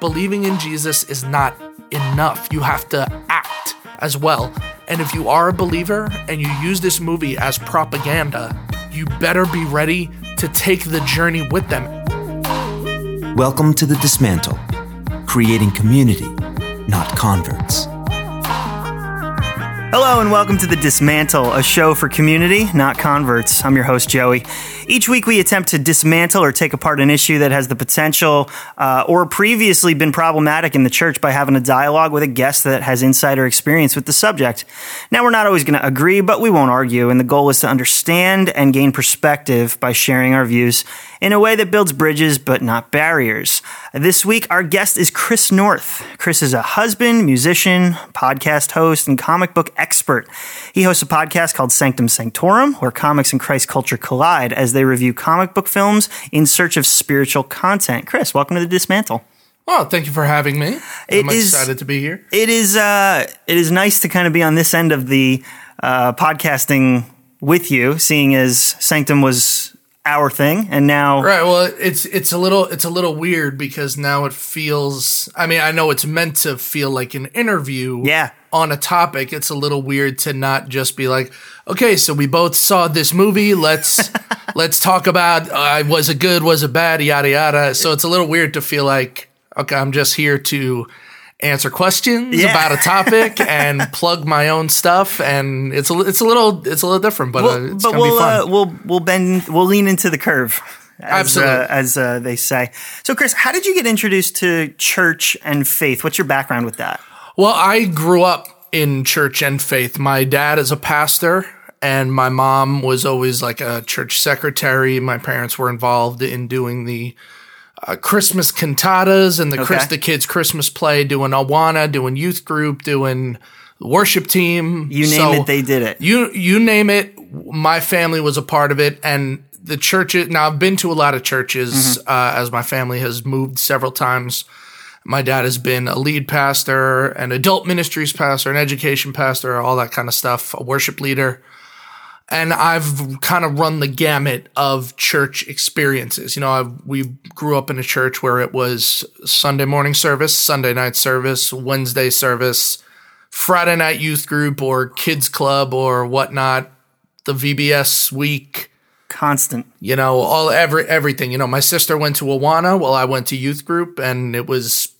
believing in Jesus is not enough. You have to act as well. And if you are a believer and you use this movie as propaganda, you better be ready to take the journey with them. Welcome to the Dismantle, creating community, not converts. Hello and welcome to The Dismantle, a show for community, not converts. I'm your host, Joey. Each week we attempt to dismantle or take apart an issue that has the potential uh, or previously been problematic in the church by having a dialogue with a guest that has insider experience with the subject. Now, we're not always going to agree, but we won't argue, and the goal is to understand and gain perspective by sharing our views in a way that builds bridges but not barriers. This week, our guest is Chris North. Chris is a husband, musician, podcast host, and comic book expert. He hosts a podcast called Sanctum Sanctorum, where comics and Christ culture collide as they review comic book films in search of spiritual content. Chris, welcome to the Dismantle. Well, thank you for having me. It I'm is- excited to be here. It is uh, it is nice to kind of be on this end of the uh, podcasting with you, seeing as Sanctum was our thing, and now Right. Well, it's it's a little it's a little weird because now it feels. I mean, I know it's meant to feel like an interview. Yeah. On a topic, it's a little weird to not just be like, okay, so we both saw this movie. Let's let's talk about uh, was it good, was it bad, yada yada. So it's a little weird to feel like, okay, I'm just here to answer questions Yeah. about a topic and plug my own stuff, and it's a it's a little it's a little different, but uh, it's but gonna we'll be fun. uh, we'll we'll bend we'll lean into the curve. As, Absolutely. uh, as uh, they say. So, Chris, how did you get introduced to church and faith? What's your background with that? Well, I grew up in church and faith. My dad is a pastor, and my mom was always like a church secretary. My parents were involved in doing the uh, Christmas cantatas and the Chris, the kids' Christmas play, doing Awana, doing youth group, doing worship team. You name it, they did it. You you name it. My family was a part of it, and the churches. Now I've been to a lot of churches Mm-hmm. uh, as my family has moved several times. My dad has been a lead pastor, an adult ministries pastor, an education pastor, all that kind of stuff, a worship leader. And I've kind of run the gamut of church experiences. You know, I, we grew up in a church where it was Sunday morning service, Sunday night service, Wednesday service, Friday night youth group or kids club or whatnot, the VBS week, Constant. you know, all every everything. You know, my sister went to Awana while I went to youth group, and it was.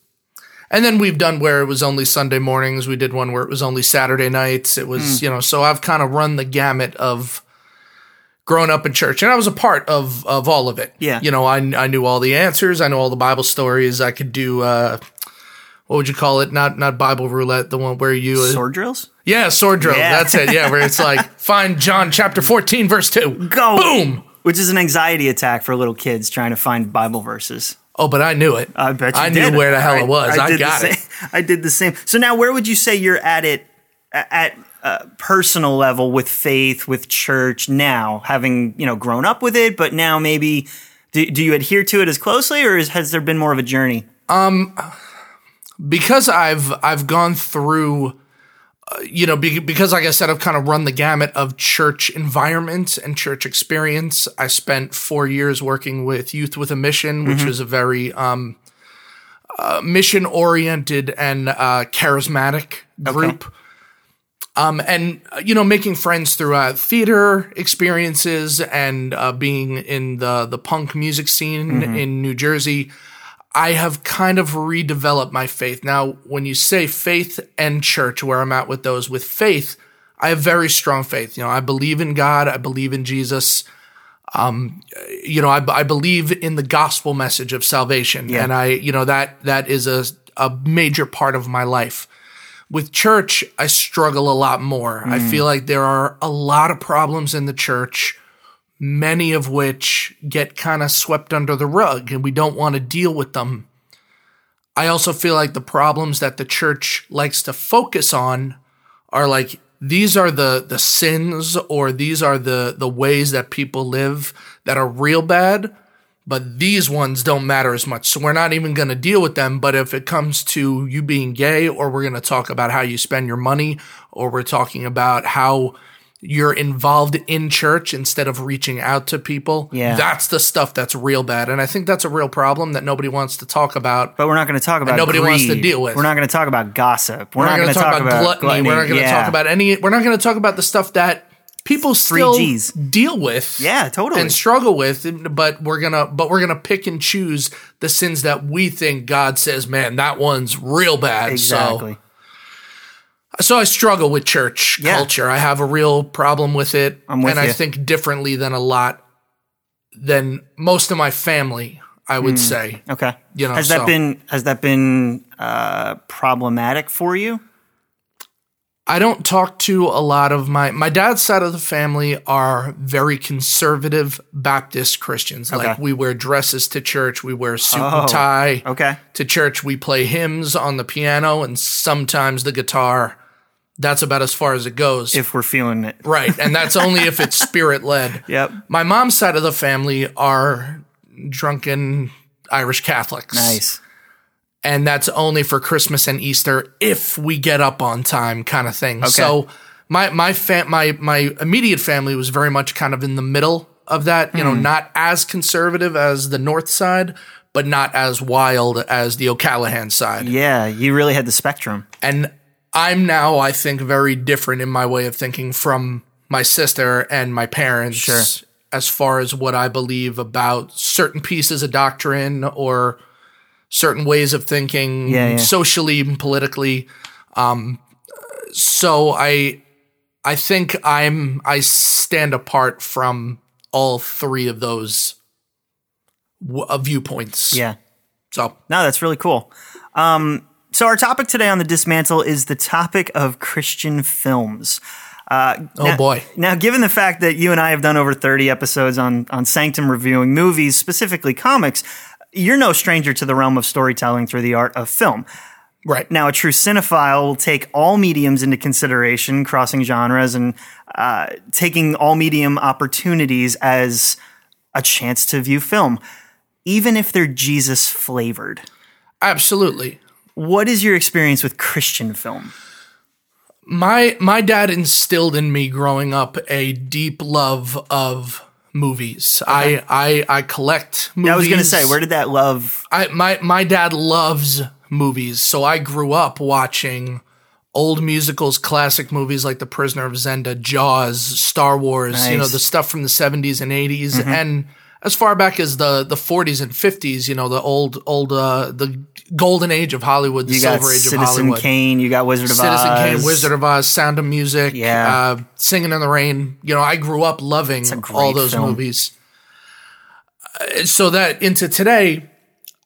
And then we've done where it was only Sunday mornings. We did one where it was only Saturday nights. It was, you know, so I've kind of run the gamut of growing up in church, and I was a part of of all of it. Yeah. you know, I I knew all the answers. I know all the Bible stories. I could do. uh what would you call it? Not not Bible roulette, the one where you Sword drills? yeah, sword drill. Yeah. That's it. Yeah, where it's like find John chapter 14 verse 2. Go! Boom. Which is an anxiety attack for little kids trying to find Bible verses. Oh, but I knew it. I bet you I did. knew where the hell it was. I, the got it. I did the same. So now, where would you say you're at it at uh, personal level with faith, with church now, having you know grown up with it, but now maybe do, do you adhere to it as closely, or is, has there been more of a journey? Um, Because I've I've gone through you know, be, because like I said, I've kind of run the gamut of church environments and church experience. I spent four years working with Youth with a Mission, which Mm-hmm. is a very um, uh, mission oriented and uh, charismatic group. Um, and uh, you know, making friends throughout theater experiences and uh, being in the the punk music scene in New Jersey, I have kind of redeveloped my faith. Now, when you say faith and church, where I'm at with those, with faith, I have very strong faith. You know, I believe in God. I believe in Jesus. Um, you know, I, I believe in the gospel message of salvation, and I, you know, that that is a a major part of my life. With church, I struggle a lot more. I feel like there are a lot of problems in the church many of which get kind of swept under the rug and we don't want to deal with them. I also feel like the problems that the church likes to focus on are like these are the the sins or these are the the ways that people live that are real bad but these ones don't matter as much so we're not even going to deal with them but if it comes to you being gay or we're going to talk about how you spend your money or we're talking about how you're involved in church instead of reaching out to people. Yeah. That's the stuff that's real bad. And I think that's a real problem that nobody wants to talk about. But we're not going to talk about nobody wants to deal with. We're not going to talk about gossip. We're, We're not going to talk, about gluttony. We're not going to Yeah. talk about any. We're not going to talk about the stuff that people still deal with. Yeah, totally. and struggle with. But we're gonna, but we're gonna pick and choose the sins that we think God says, man, that one's real bad. exactly. So, so I struggle with church Yeah. culture. I have a real problem with it, with and I think differently than a lot than most of my family. I would say. Okay. You know, has that so- been has that been uh, problematic for you? I don't talk to a lot of my my dad's side of the family are very conservative Baptist Christians. Like we wear dresses to church, we wear suit Oh, and tie Okay. to church, we play hymns on the piano and sometimes the guitar. That's about as far as it goes. If we're feeling it. right, and that's only if it's spirit led. Yep. My mom's side of the family are drunken Irish Catholics Nice. and that's only for Christmas and Easter if we get up on time, kind of thing. So my my fam- my my immediate family was very much kind of in the middle of that. You know, Hmm. not as conservative as the North side, but not as wild as the O'Callahan side. Yeah, you really had the spectrum. And I'm now, I think, very different in my way of thinking from my sister and my parents. Sure. As far as what I believe about certain pieces of doctrine or certain ways of thinking Yeah, yeah. socially and politically. Um, so I, I think I'm, I stand apart from all three of those w- uh, viewpoints. Yeah. So No, that's really cool. Um, so our topic today on the dismantle is the topic of Christian films. Uh, Oh, now- boy. Now, given the fact that you and I have done over 30 episodes on, on Sanctum reviewing movies, specifically comics, you're no stranger to the realm of storytelling through the art of film. right. Now, a true cinephile will take all mediums into consideration, crossing genres and uh, taking all medium opportunities as a chance to view film, even if they're Jesus flavored. Absolutely. What is your experience with Christian film? My my dad instilled in me growing up a deep love of movies. I, I I collect movies. I was going to say, where did that love? I my my dad loves movies, so I grew up watching old musicals, classic movies like The Prisoner of Zenda, Jaws, Star Wars, you know, Mm-hmm. the stuff from the 70s and 80s and as far back as the the 40s and 50s, you know, the old old uh the golden age of Hollywood, the You got silver age of Hollywood. Citizen Kane, you got Wizard of Citizen Oz, Kane, Wizard of Oz, Sound of Music, Yeah. uh, Singing in the Rain. You know, I grew up loving all those film. movies. Uh, So that into today,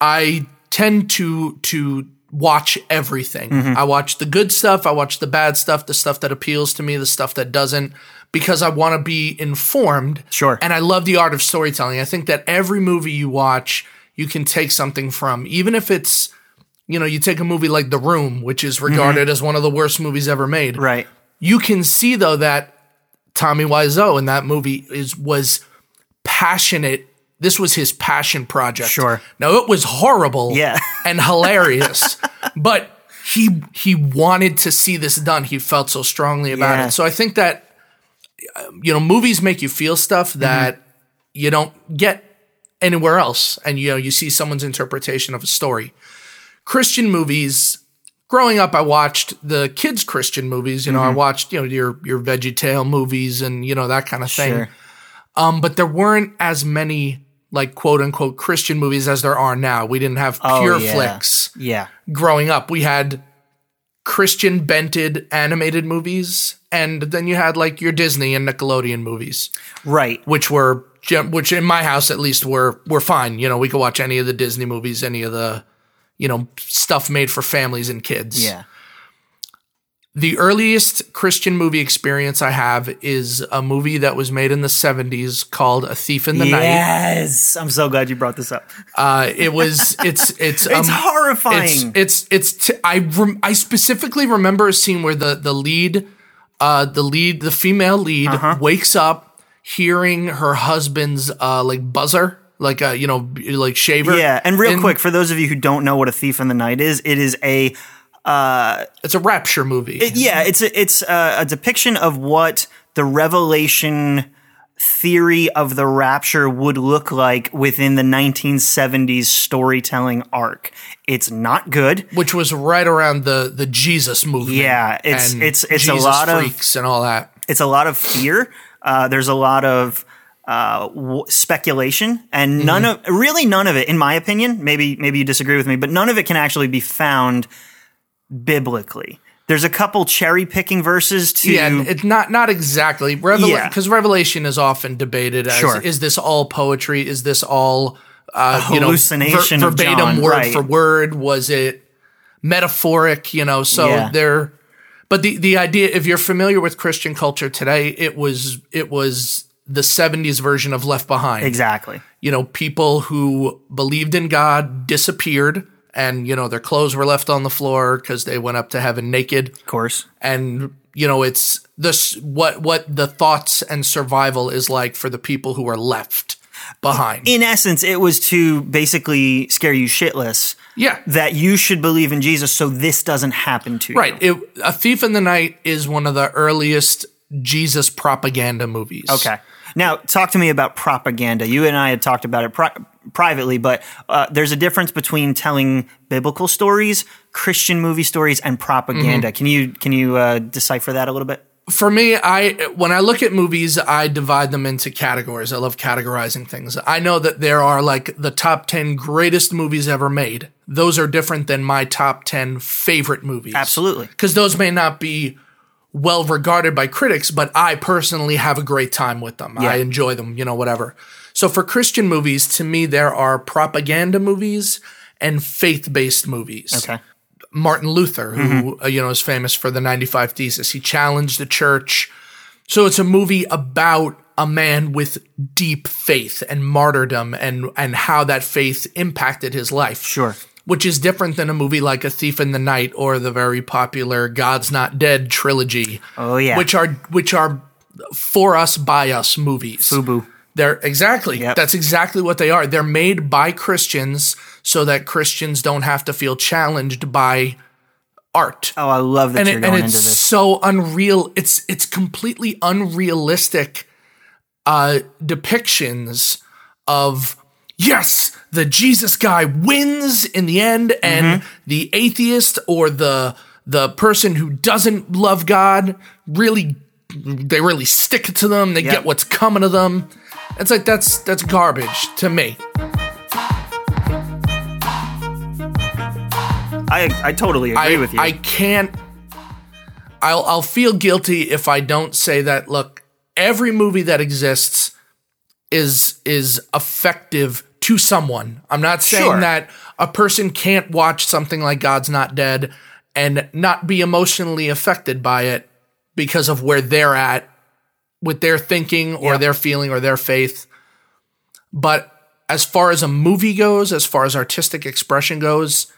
I tend to to watch everything. Mm-hmm. I watch the good stuff, I watch the bad stuff, the stuff that appeals to me, the stuff that doesn't, because I want to be informed. Sure. And I love the art of storytelling. I think that every movie you watch, you can take something from, even if it's you know, you take a movie like The Room, which is regarded as one of the worst movies ever made. Mm-hmm. right? You can see though that Tommy Wiseau in that movie is was passionate. This was his passion project. Sure. Now it was horrible. Yeah. and hilarious, but he he wanted to see this done. He felt so strongly about Yeah. it. So I think that you know movies make you feel stuff that you don't get anywhere else, and you know you see someone's interpretation of a story. Christian movies. Growing up, I watched the kids' Christian movies. You know, I watched you know your your Veggie Tale movies and you know that kind of thing. Sure. Um, but there weren't as many like quote unquote Christian movies as there are now. We didn't have pure Oh, yeah. flicks Yeah. growing up. We had Christian bented animated movies, and then you had like your Disney and Nickelodeon movies, Right. which were which in my house at least were were fine. You know, we could watch any of the Disney movies, any of the you know stuff made for families and kids. Yeah. The earliest Christian movie experience I have is a movie that was made in the 70s called A Thief in the Night. Yes. I'm so glad you brought this up. Uh, it was it's it's It's um, horrifying. It's it's it's t- I rem- I specifically remember a scene where the the lead uh the lead the female lead Uh-huh. wakes up hearing her husband's uh like buzzer like a you know like shaver. yeah. And real And quick, for those of you who don't know what a thief in the night is, it is a uh, It's a rapture movie. yeah, it's a, it's a, a depiction of what the revelation theory of the rapture would look like within the 1970s storytelling arc. It's not good. which was right around the the Jesus movie. Yeah, it's- it's- it's a Jesus lot of- freaks and all that. It's a lot of fear. Uh, there's a lot of uh, w- speculation, and none of really none of it, in my opinion. Maybe maybe you disagree with me, but none of it can actually be found biblically. There's a couple cherry picking verses to Yeah, it's not not exactly because Yeah. Revelation is often debated as Sure. is this all poetry? Is this all uh, you know, hallucination ver- verbatim John, word right. for word? Was it metaphoric? You know, so Yeah. there. But the the idea, if you're familiar with Christian culture today, it was it was the '70s version of Left Behind. exactly. you know, people who believed in God disappeared and, you know, their clothes were left on the floor because they went up to heaven naked. Of course. And, you know, it's this what what the thoughts and survival is like for the people who are left behind. In essence, it was to basically scare you shitless yeah. that you should believe in Jesus so this doesn't happen to you. Right. It, a Thief in the Night is one of the earliest Jesus propaganda movies. Okay. Now, talk to me about propaganda. You and I had talked about it pri- privately, but uh, there's a difference between telling biblical stories, Christian movie stories, and propaganda. Mm-hmm. Can you can you uh, decipher that a little bit? For me, I when I look at movies, I divide them into categories. I love categorizing things. I know that there are like the top 10 greatest movies ever made. Those are different than my top 10 favorite movies. Absolutely. Cuz those may not be well regarded by critics, but I personally have a great time with them. I enjoy them, you know, whatever. So for Christian movies, to me there are propaganda movies and faith-based movies. Okay. Martin Luther, who uh, you know is famous for the 95 Thesis. He challenged the church. So it's a movie about a man with deep faith and martyrdom and and how that faith impacted his life. Sure. Which is different than a movie like A Thief in the Night or the very popular God's Not Dead trilogy. Oh, yeah. Which are which are for us by us movies. Fubu. They're exactly. Yep. That's exactly what they are. They're made by Christians so that Christians don't have to feel challenged by art. Oh, I love that and you're it, going and into it's this. so unreal. It's it's completely unrealistic uh depictions of yes, the Jesus guy wins in the end and Mm-hmm. the atheist or the the person who doesn't love God really they really stick it to them. They Yep. get what's coming to them. It's like that's that's garbage to me. I I totally agree I, with you. I can't. I'll I'll feel guilty if I don't say that. Look, every movie that exists is is effective to someone. I'm not saying Sure. that a person can't watch something like God's Not Dead and not be emotionally affected by it because of where they're at with their thinking or Yep. their feeling or their faith. But as far as a movie goes, as far as artistic expression goes,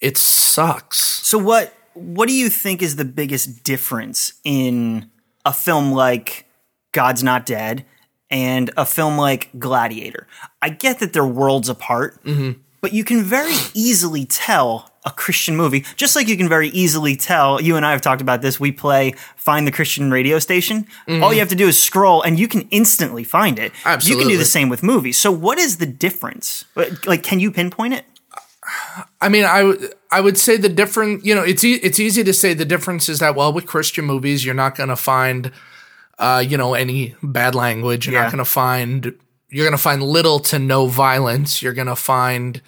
it sucks. So what what do you think is the biggest difference in a film like God's Not Dead and a film like Gladiator? I get that they're worlds apart, mm-hmm. but you can very easily tell a Christian movie, just like you can very easily tell. You and I have talked about this. We play Find the Christian radio station. All you have to do is scroll, and you can instantly find it. Absolutely. You can do the same with movies. So, what is the difference? Like, can you pinpoint it? I mean, I would I would say the different. You know, it's e- it's easy to say the difference is that well, with Christian movies, you're not going to find, uh, you know, any bad language. You're Yeah. not going to find. You're going to find little to no violence. You're going to find,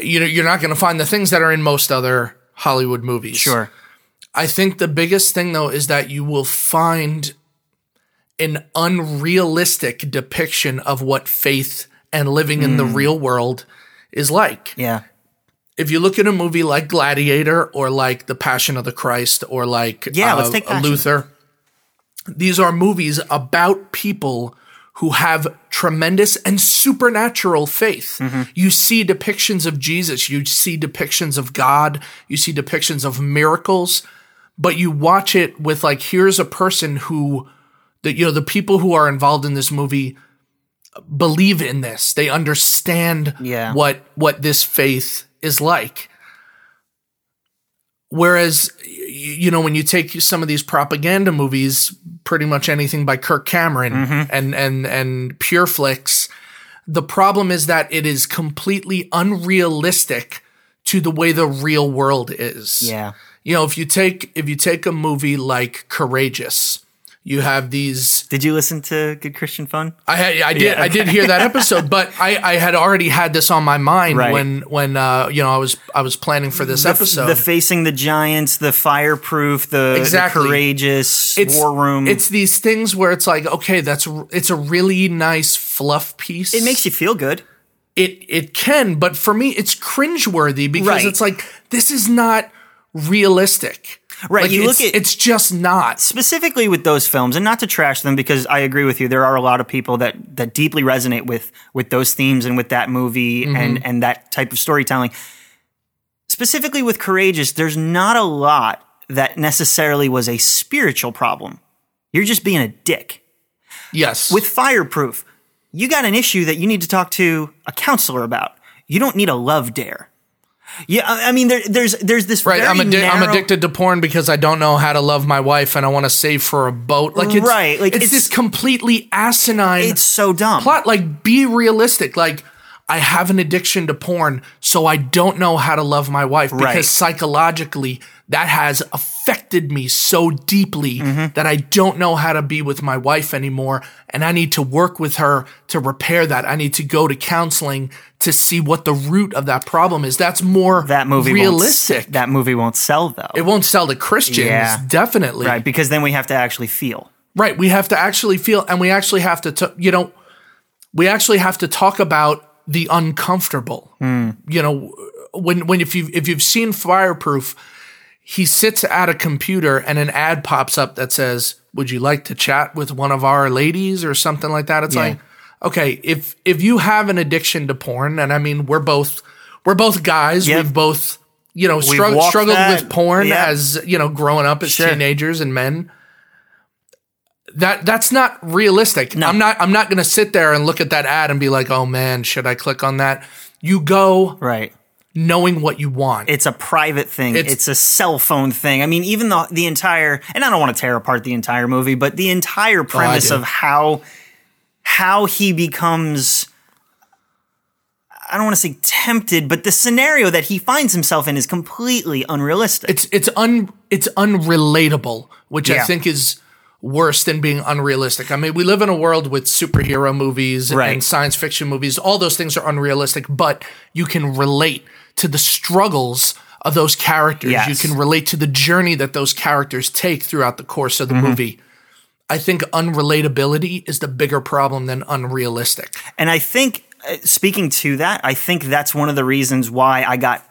you know, you're not going to find the things that are in most other Hollywood movies. Sure. I think the biggest thing though is that you will find an unrealistic depiction of what faith and living in the real world is like Yeah. if you look at a movie like Gladiator or like The Passion of the Christ or like Yeah, let's uh, take Luther, these are movies about people who have tremendous and supernatural faith. Mm-hmm. You see depictions of Jesus, you see depictions of God, you see depictions of miracles, but you watch it with like here's a person who the you know the people who are involved in this movie believe in this. They understand Yeah. what what this faith is like. Whereas you know, when you take some of these propaganda movies, pretty much anything by Kirk Cameron mm-hmm. and and and Pure Flix, the problem is that it is completely unrealistic to the way the real world is. Yeah. You know, if you take if you take a movie like Courageous, you have these Did you listen to Good Christian Fun? I had, I did Yeah, I did hear that episode, but I, I had already had this on my mind Right. when when uh, you know I was I was planning for this The- episode. The facing the giants, the fireproof, the, the courageous, it's war room. It's these things where it's like, okay, that's it's a really nice fluff piece. it makes you feel good. it it can, but for me, it's cringeworthy because Right. it's like this is not realistic. Right, Like, you look it's, at- it's just not. specifically with those films and not to trash them because I agree with you there are a lot of people that that deeply resonate with with those themes and with that movie Mm-hmm. and and that type of storytelling. Specifically with courageous there's not a lot that necessarily was a spiritual problem. You're just being a dick. Yes, with fireproof you got an issue that you need to talk to a counselor about. You don't need a love dare yeah I mean there, there's there's this right. very I'm addi- I'm addicted to porn because I don't know how to love my wife and I want to save for a boat. Like it's Right, like, it's, it's- this completely asinine it's so dumb plot. Like be realistic. Like I have an addiction to porn, so I don't know how to love my wife because Right. psychologically that has affected me so deeply Mm-hmm. that I don't know how to be with my wife anymore. And I need to work with her to repair that. I need to go to counseling to see what the root of that problem is. That's more that movie realistic. That movie won't sell though. it won't sell to Christians, Yeah. definitely. right, because then we have to actually feel. Right. We have to actually feel, and we actually have to, t- you know, we actually have to talk about the uncomfortable. You know, when when if you if you've seen Fireproof, he sits at a computer and an ad pops up that says, "Would you like to chat with one of our ladies?" or something like that. It's Yeah. like, okay, if if you have an addiction to porn, and I mean, we're both we're both guys. Yep. We've both you know strugg- struggled that. with porn Yep. as you know growing up as Sure. teenagers and men that that's not realistic. No. I'm not I'm not going to sit there and look at that ad and be like, "Oh man, should I click on that?" You go Right. knowing what you want. It's a private thing. It's, It's- a cell phone thing. I mean, even the the entire and I don't want to tear apart the entire movie, but the entire oh, premise do. of how how he becomes I don't want to say tempted, but the scenario that he finds himself in is completely unrealistic. it's it's un it's unrelatable, which Yeah. I think is worse than being unrealistic. I mean, we live in a world with superhero movies Right. and science fiction movies. All those things are unrealistic, but you can relate to the struggles of those characters. Yes. You can relate to the journey that those characters take throughout the course of the Mm-hmm. movie. I think unrelatability is the bigger problem than unrealistic. And I think, uh, speaking to that, I think that's one of the reasons why I got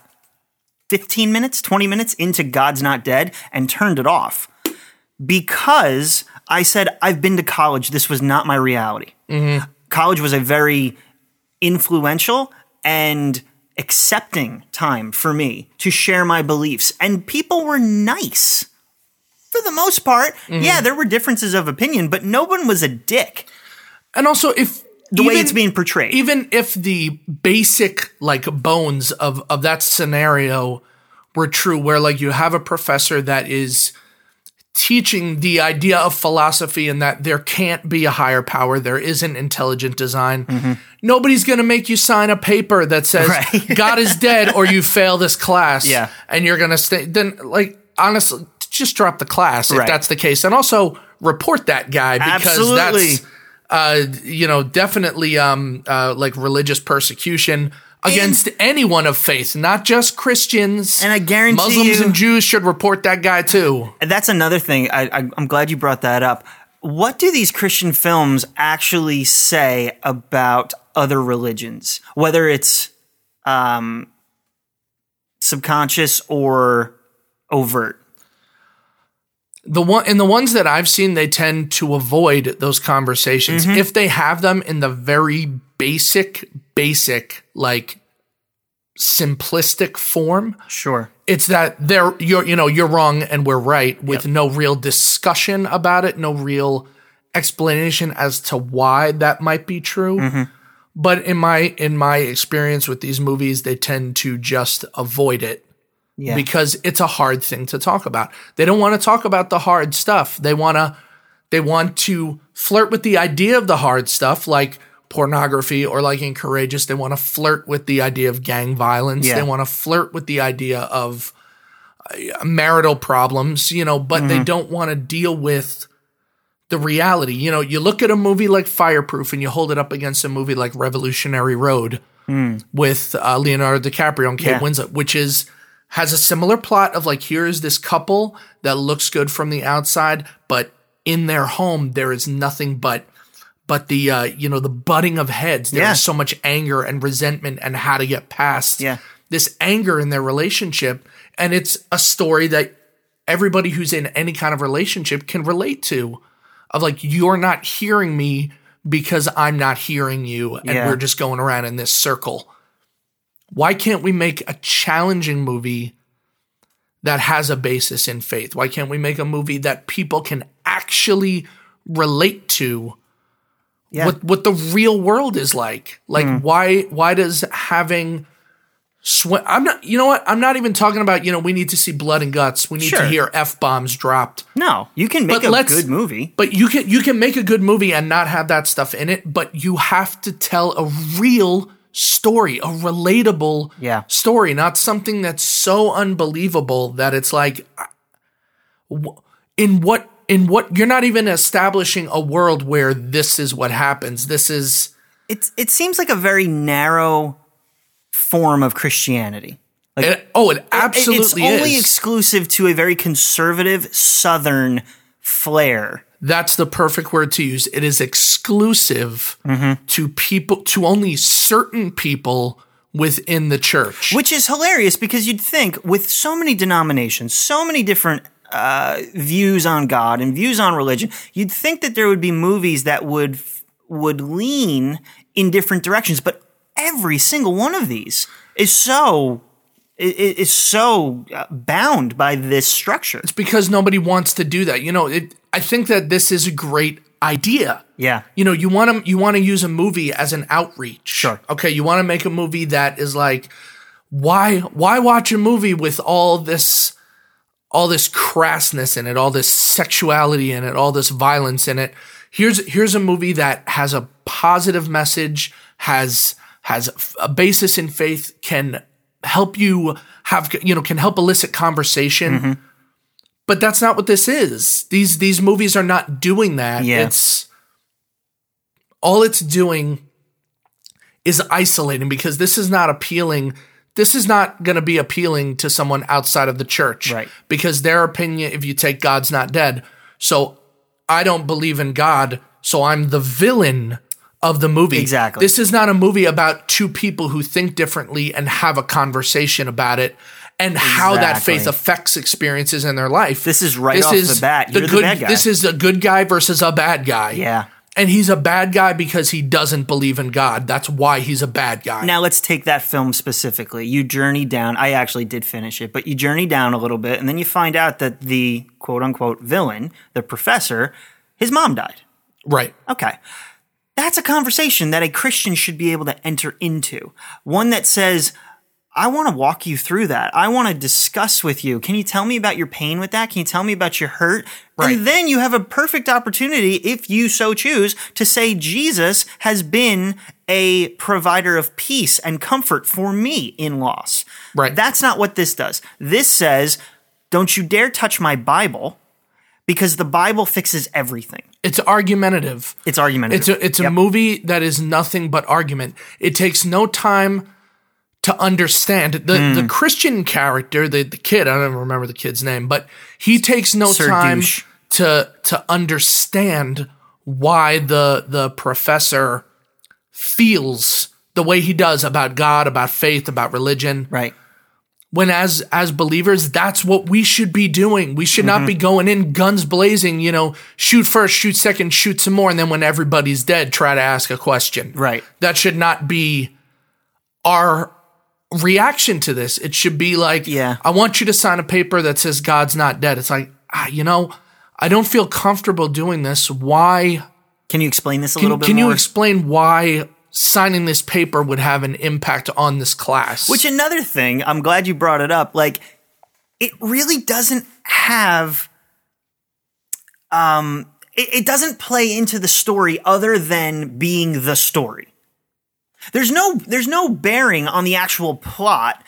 15 minutes, 20 minutes into God's Not Dead and turned it off. Because I said, I've been to college. This was not my reality. Mm-hmm. College was a very influential and accepting time for me to share my beliefs. And people were nice. For the most part, mm-hmm. yeah, there were differences of opinion, but no one was a dick And also, if the way it's being portrayed. even if the basic like bones of of that scenario were true where like you have a professor that is teaching the idea of philosophy and that there can't be a higher power there isn't intelligent design nobody's going to make you sign a paper that says Mm-hmm. Right. god is dead or you fail this class Yeah. and you're going to stay then like honestly just drop the class if Right. that's the case and also report that guy because Absolutely. that's uh, you know, definitely um, uh, like religious persecution against anyone of faith, not just Christians. And I guarantee Muslims you- and Jews should report that guy too. And that's another thing. I, I, I'm glad you brought that up. What do these Christian films actually say about other religions, whether it's um, subconscious or overt? The one in the ones that I've seen, they tend to avoid those conversations Mm-hmm. if they have them in the very basic, basic like simplistic form. Sure. it's that they're you're you know you're wrong and we're right with no real discussion about it no real explanation as to why that might be true Mm-hmm. but in my in my experience with these movies they tend to just avoid it Yeah. because it's a hard thing to talk about. They don't want to talk about the hard stuff. They want to they want to flirt with the idea of the hard stuff like pornography or like in courageous they want to flirt with the idea of gang violence. Yeah. They want to flirt with the idea of uh, marital problems, you know, but they don't want to deal with the reality. You know, you look at a movie like Fireproof and you hold it up against a movie like Revolutionary Road with uh, Leonardo DiCaprio and Kate Yeah. Winslet, which is has a similar plot of like here is this couple that looks good from the outside, but in their home there is nothing but but the uh, you know the butting of heads. There's Yeah. so much anger and resentment and how to get past Yeah. this anger in their relationship, and it's a story that everybody who's in any kind of relationship can relate to. Of like you're not hearing me because I'm not hearing you, and Yeah. we're just going around in this circle. Why can't we make a challenging movie that has a basis in faith? Why can't we make a movie that people can actually relate to Yeah. what what the real world is like? Like Hmm. why why does having sw- I'm not you know what? I'm not even talking about, you know, we need to see blood and guts. We need Sure. to hear F bombs dropped. No, you can make But a good movie. But you can you can make a good movie and not have that stuff in it, but you have to tell a real story, a relatable Yeah. story, not something that's so unbelievable that it's like uh, in what in what you're not even establishing a world where this is what happens. This is It's it seems like a very narrow form of Christianity. Like it, oh, it absolutely is. it's only is. exclusive to a very conservative southern flair. That's the perfect word to use. It is exclusive Mm-hmm. to people to only certain people within the church. Which is hilarious because you'd think with so many denominations, so many different uh, views on God and views on religion, you'd think that there would be movies that would would lean in different directions. But every single one of these is so is so uh, bound by this structure. It's because nobody wants to do that. You know, it, I think that this is a great idea. Yeah. You know, you want to you want to use a movie as an outreach. Sure. Okay, you want to make a movie that is like why why watch a movie with all this all this crassness in it, all this sexuality in it, all this violence in it. Here's here's a movie that has a positive message, has has a basis in faith, can help you have you know can help elicit conversation. Mm-hmm. But that's not what this is. These these movies are not doing that. Yeah. It's all it's doing is isolating because this is not appealing. This is not going to be appealing to someone outside of the church. Right. Because their opinion, if you take God's not dead, so I don't believe in God, so I'm the villain of the movie. Exactly. This is not a movie about two people who think differently and have a conversation about it and how that faith affects experiences in their life. This is right off the bat. You're the good, bad guy. This is a good guy versus a bad guy. Yeah. And he's a bad guy because he doesn't believe in God. That's why he's a bad guy. Now let's take that film specifically. You journey down. I actually did finish it, but you journey down a little bit, and then you find out that the quote unquote villain, the professor, his mom died. right. Okay. That's a conversation that a Christian should be able to enter into. One that says, I want to walk you through that. I want to discuss with you. Can you tell me about your pain with that? Can you tell me about your hurt? Right. And then you have a perfect opportunity, if you so choose, to say Jesus has been a provider of peace and comfort for me in loss. Right. That's not what this does. This says, don't you dare touch my Bible because the Bible fixes everything. It's argumentative. It's argumentative. It's a it's a Yep. movie that is nothing but argument. It takes no time to understand the Hmm. the Christian character, the the kid. I don't even remember the kid's name, but he takes no Sir time Douche. to to understand why the the professor feels the way he does about God, about faith, about religion Right. when as as believers that's what we should be doing we should Mm-hmm. not be going in guns blazing you know shoot first shoot second shoot some more and then when everybody's dead try to ask a question Right. that should not be our reaction to this it should be like Yeah. i want you to sign a paper that says god's not dead it's like ah, you know i don't feel comfortable doing this why Can you explain this a little can, bit can more? you explain why signing this paper would have an impact on this class Which another thing, I'm glad you brought it up. Like it really doesn't have um it, it doesn't play into the story other than being the story. There's no there's no bearing on the actual plot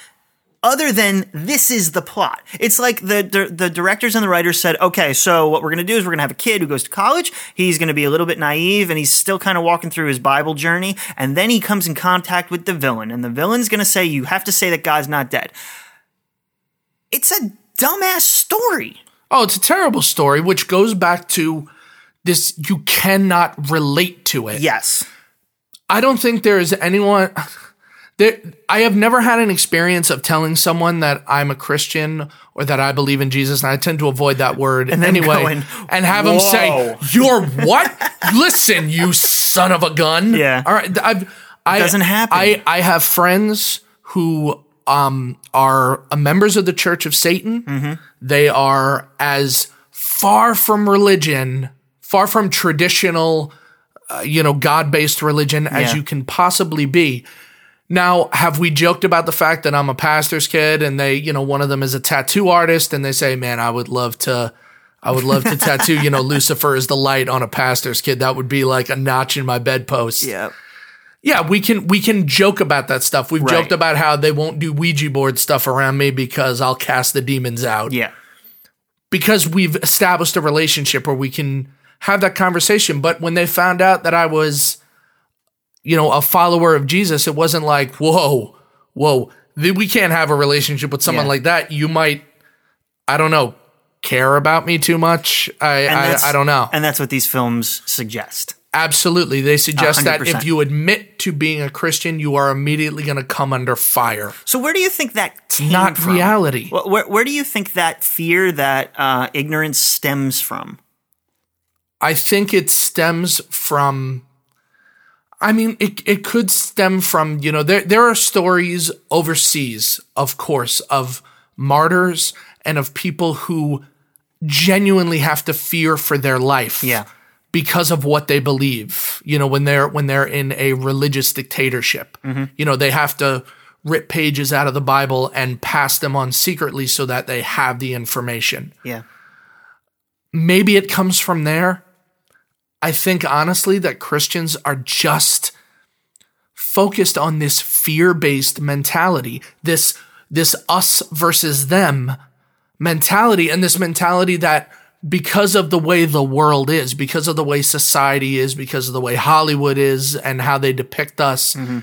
other than this is the plot. It's like the, the, the directors and the writers said, okay, so what we're going to do is we're going to have a kid who goes to college. He's going to be a little bit naive and he's still kind of walking through his Bible journey. And then he comes in contact with the villain and the villain's going to say, you have to say that God's not dead. It's a dumbass story. Oh, it's a terrible story, which goes back to this you cannot relate to it. Yes. I don't think there is anyone there I have never had an experience of telling someone that I'm a Christian or that I believe in Jesus, and I tend to avoid that word then anyway, going, and have them say, "Whoa." "You're what? Listen, you son of a gun!" Yeah. all right. I've I, doesn't happen. I I have friends who um are uh, members of the Church of Satan. Mm-hmm. They are as far from religion, far from traditional uh, you know, God based religion as Yeah. you can possibly be. Now, have we joked about the fact that I'm a pastor's kid and they, you know, one of them is a tattoo artist and they say, man, I would love to, I would love to tattoo, you know, Lucifer is the light on a pastor's kid. That would be like a notch in my bedpost. Yeah. Yeah, we can we can joke about that stuff. We've Right. joked about how they won't do Ouija board stuff around me because I'll cast the demons out Yeah. because we've established a relationship where we can have that conversation. But when they found out that I was, you know, a follower of Jesus, it wasn't like, whoa, whoa, we can't have a relationship with someone Yeah. like that. You might, I don't know, care about me too much. I, I, I don't know. And that's what these films suggest. Absolutely. They suggest that 100%. if you admit to being a Christian, you are immediately going to come under fire. So where do you think that came Not from? reality. Wh- Where, where do you think that fear, that uh, ignorance stems from? I think it stems from I mean it it could stem from, you know, there there are stories overseas, of course, of martyrs and of people who genuinely have to fear for their life. Yeah. Because of what they believe. You know, when they're when they're in a religious dictatorship. Mm-hmm. You know, they have to rip pages out of the Bible and pass them on secretly so that they have the information Yeah. maybe it comes from there. I think honestly that Christians are just focused on this fear-based mentality, this this us versus them mentality and this mentality that because of the way the world is, because of the way society is, because of the way Hollywood is and how they depict us, mm-hmm.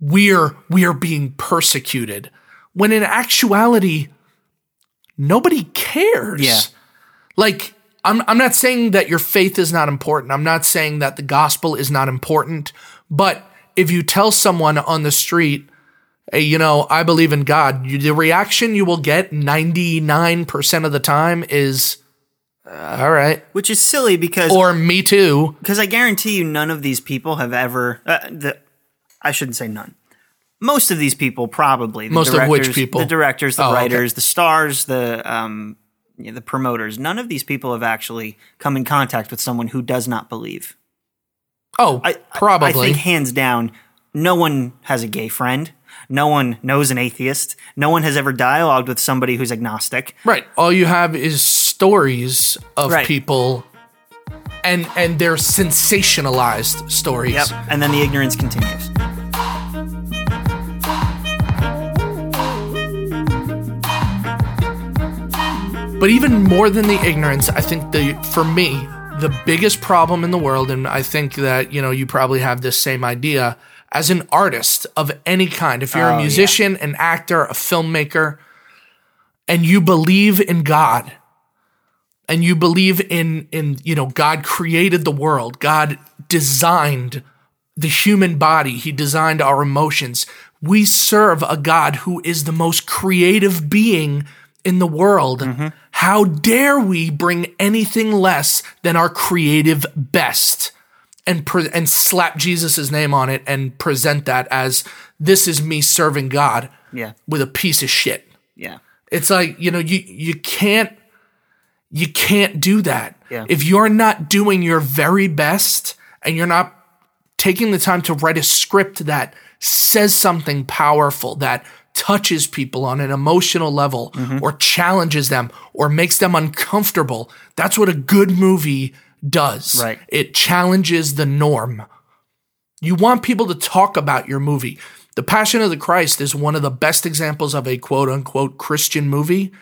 we're we're being persecuted. When in actuality nobody cares. Yeah. Like I'm I'm not saying that your faith is not important. I'm not saying that the gospel is not important, but if you tell someone on the street, hey, you know, I believe in God, you, the reaction you will get 99% of the time is uh, all right, Which is silly because or me too. because I guarantee you none of these people have ever uh, the I shouldn't say none. Most of these people probably the Most of which directors- people? the directors, the Oh, okay. writers, the stars, the um the promoters. None of these people have actually come in contact with someone who does not believe. Oh, I, probably. I think hands down, no one has a gay friend. No one knows an atheist. No one has ever dialogued with somebody who's agnostic. Right. All you have is stories of Right. people and and they're sensationalized stories. Yep. And then the ignorance continues. But even more than the ignorance, I think the for me, the biggest problem in the world, and I think that, you know, you probably have this same idea, as an artist of any kind, if you're Oh, a yeah. musician, an actor, a filmmaker, and you believe in God, and you believe in in, you know, God created the world, God designed the human body, He designed our emotions. We serve a God who is the most creative being in the world. Mm-hmm. How dare we bring anything less than our creative best and pre- and slap Jesus' name on it and present that as this is me serving God Yeah. with a piece of shit. Yeah. It's like, you know, you you can't you can't do that. Yeah. If you're not doing your very best and you're not taking the time to write a script that says something powerful, that touches people on an emotional level mm-hmm. or challenges them or makes them uncomfortable. That's what a good movie does. Right. It challenges the norm. You want people to talk about your movie. The Passion of the Christ is one of the best examples of a quote unquote Christian movie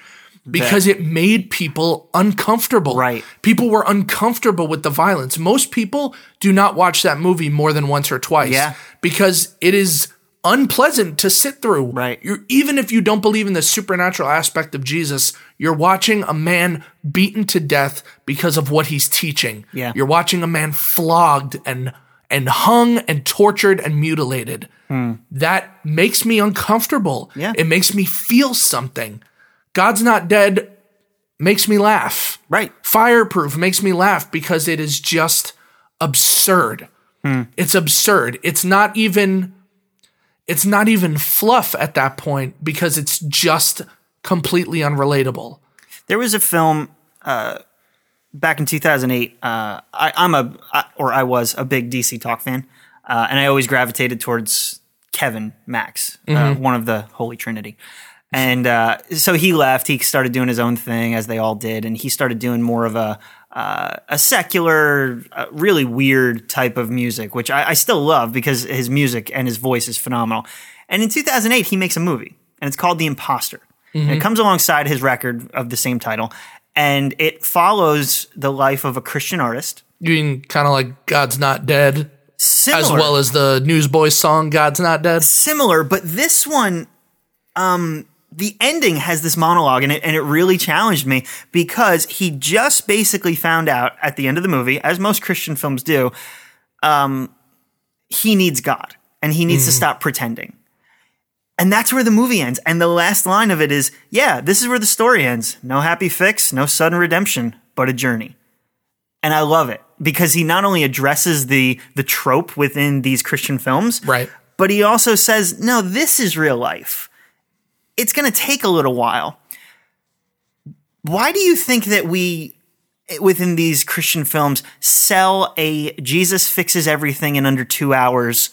because it made people uncomfortable. Right. People were uncomfortable with the violence. Most people do not watch that movie more than once or twice. Yeah. Because it is unpleasant to sit through. Right. You're, even if you don't believe in the supernatural aspect of Jesus, you're watching a man beaten to death because of what he's teaching. Yeah. You're watching a man flogged and and hung and tortured and mutilated. That makes me uncomfortable. Hmm. Yeah. It makes me feel something. God's not dead makes me laugh. Right. Fireproof makes me laugh because it is just absurd. Hmm. It's absurd. It's not even it's not even fluff at that point because it's just completely unrelatable. There was a film uh, back in 2008. Uh, I, I'm a, I, or I was a big DC Talk fan, uh, and I always gravitated towards Kevin Max, uh, one of the Holy Trinity. And uh, so he left. He started doing his own thing, as they all did, and he started doing more of a uh, a secular, uh, really weird type of music, which I, I still love because his music and his voice is phenomenal. And in 2008, he makes a movie, and it's called The Imposter. And it comes alongside his record of the same title, and it follows the life of a Christian artist. You mean kind of like God's not dead, Similar, as well as the Newsboys song "God's Not Dead." similar, but this one, um, the ending has this monologue and it, and it really challenged me because he just basically found out at the end of the movie, as most Christian films do, um, he needs God and he needs to stop pretending. And that's where the movie ends. And the last line of it is, yeah, this is where the story ends. No happy fix, no sudden redemption, but a journey. And I love it because he not only addresses the the trope within these Christian films, Right. but he also says, no, this is real life. It's going to take a little while. Why do you think that we, within these Christian films, sell a Jesus fixes everything in under two hours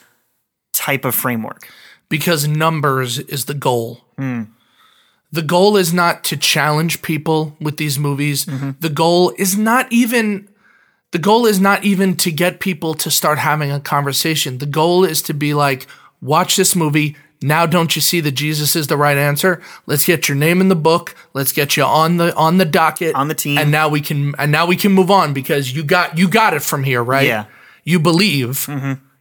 type of framework? because numbers is the goal. Hmm. The goal is not to challenge people with these movies. Mm-hmm. The goal is not even the goal is not even to get people to start having a conversation. The goal is to be like, watch this movie. Now don't you see that Jesus is the right answer? Let's get your name in the book. Let's get you on the on the docket. On the team. And now we can and now we can move on because you got you got it from here, right? Yeah. You believe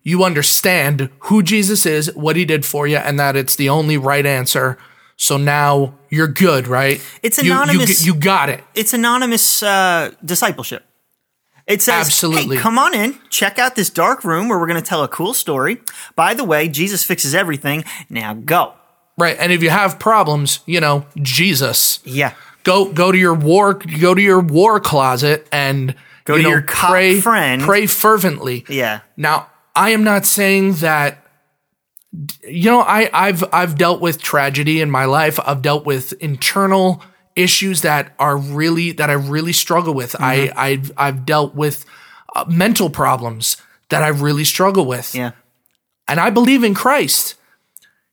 you understand who Jesus is, what he did for you, and that it's the only right answer. So now you're good, right? It's You- you, anonymous- You, got it. It's anonymous uh, discipleship. It says, Absolutely. hey, come on in, check out this dark room where we're going to tell a cool story. By the way, Jesus fixes everything. Now go. Right. And if you have problems, you know, Jesus. Yeah. Go go to your war go to your war closet and Go to know, your cop pray, friend. Pray fervently. Yeah. Now, I am not saying that you know, I, I've I've dealt with tragedy in my life. I've dealt with internal issues that are really that I really struggle with. I Mm-hmm. I've I've dealt with uh, mental problems that I really struggle with. Yeah. And I believe in Christ.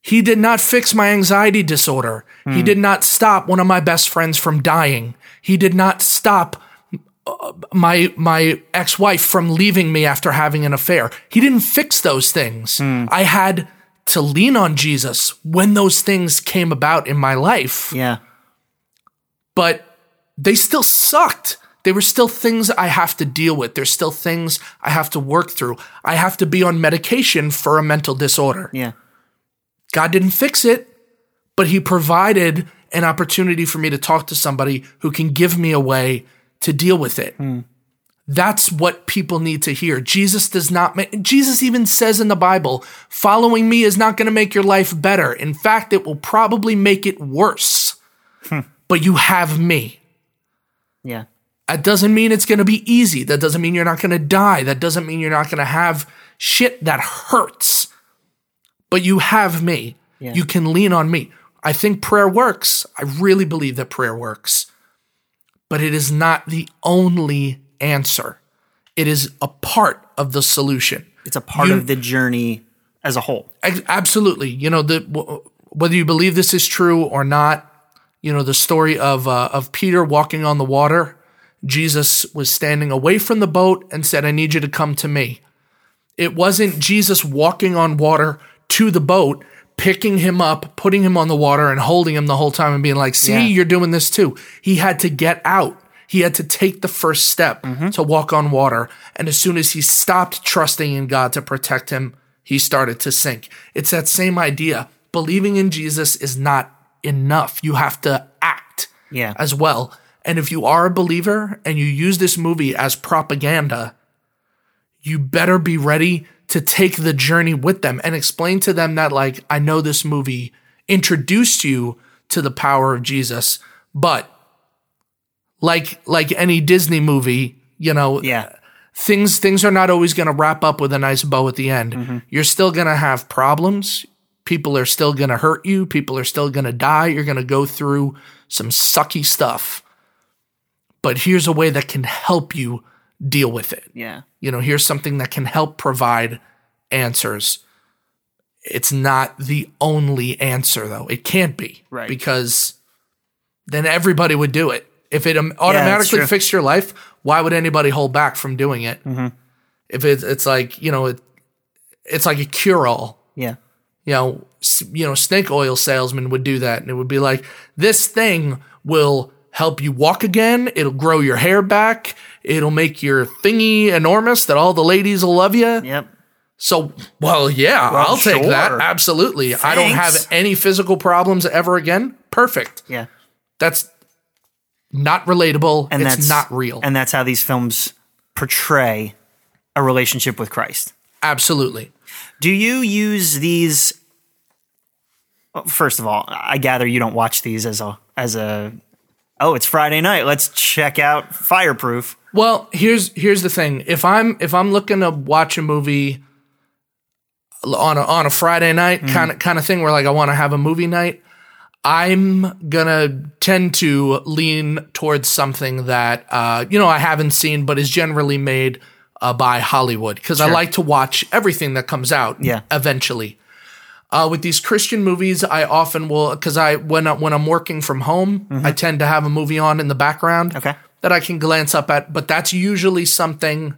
He did not fix my anxiety disorder. He did not stop one of my best friends from dying. He did not stop uh, my my ex-wife from leaving me after having an affair. He didn't fix those things. I had to lean on Jesus when those things came about in my life, Yeah. But they still sucked. They were still things I have to deal with. There's still things I have to work through. I have to be on medication for a mental disorder. Yeah. God didn't fix it, but He provided an opportunity for me to talk to somebody who can give me a way to deal with it. Hmm. That's what people need to hear. Jesus does not make, Jesus even says in the Bible, following me is not going to make your life better. In fact, it will probably make it worse. But you have me. Yeah. That doesn't mean it's going to be easy. That doesn't mean you're not going to die. That doesn't mean you're not going to have shit that hurts. But you have me. Yeah. You can lean on me. I think prayer works. I really believe that prayer works. But it is not the only answer. It is a part of the solution. It's a part You- of the journey as a whole. Absolutely. You know, the whether you believe this is true or not, you know the story of uh, of Peter walking on the water. Jesus was standing away from the boat and said, "I need you to come to me." It wasn't Jesus walking on water to the boat, picking him up, putting him on the water, and holding him the whole time and being like, "See, Yeah. you're doing this too." He had to get out. He had to take the first step to walk on water. And as soon as he stopped trusting in God to protect him, he started to sink. It's that same idea. Believing in Jesus is not enough. You have to act Yeah. as well. And if you are a believer and you use this movie as propaganda, you better be ready to take the journey with them and explain to them that, like, I know this movie introduced you to the power of Jesus, but like like any Disney movie, you know, Yeah. things things are not always going to wrap up with a nice bow at the end. Mm-hmm. You're still going to have problems. People are still going to hurt you. People are still going to die. You're going to go through some sucky stuff. But here's a way that can help you deal with it. Yeah. You know, here's something that can help provide answers. It's not the only answer though. It can't be. Right. Because then everybody would do it. If it automatically true. fixed your life, why would anybody hold back from doing it? Mm-hmm. If it's it's like, you know, it, it's like a cure all Yeah. You know, you know, snake oil salesman would do that, and it would be like, this thing will help you walk again. It'll grow your hair back. It'll make your thingy enormous that all the ladies will love you. Yep. So, well, yeah, I'll take that. sure. Absolutely. I don't have any physical problems ever again. Perfect. Yeah. That's not relatable. And it's that's not real. And that's how these films portray a relationship with Christ. Absolutely. Do you use these? First of all, I gather you don't watch these as a as a. Oh, it's Friday night. Let's check out Fireproof. Well, here's here's the thing. If I'm if I'm looking to watch a movie on a on a Friday night kind of kind of thing where like I want to have a movie night, I'm gonna tend to lean towards something that uh, you know I haven't seen but is generally made uh, by Hollywood because I like to watch everything that comes out. Yeah. eventually. Uh, with these Christian movies, I often will because I when I, when I'm working from home, I tend to have a movie on in the background Okay. that I can glance up at, but that's usually something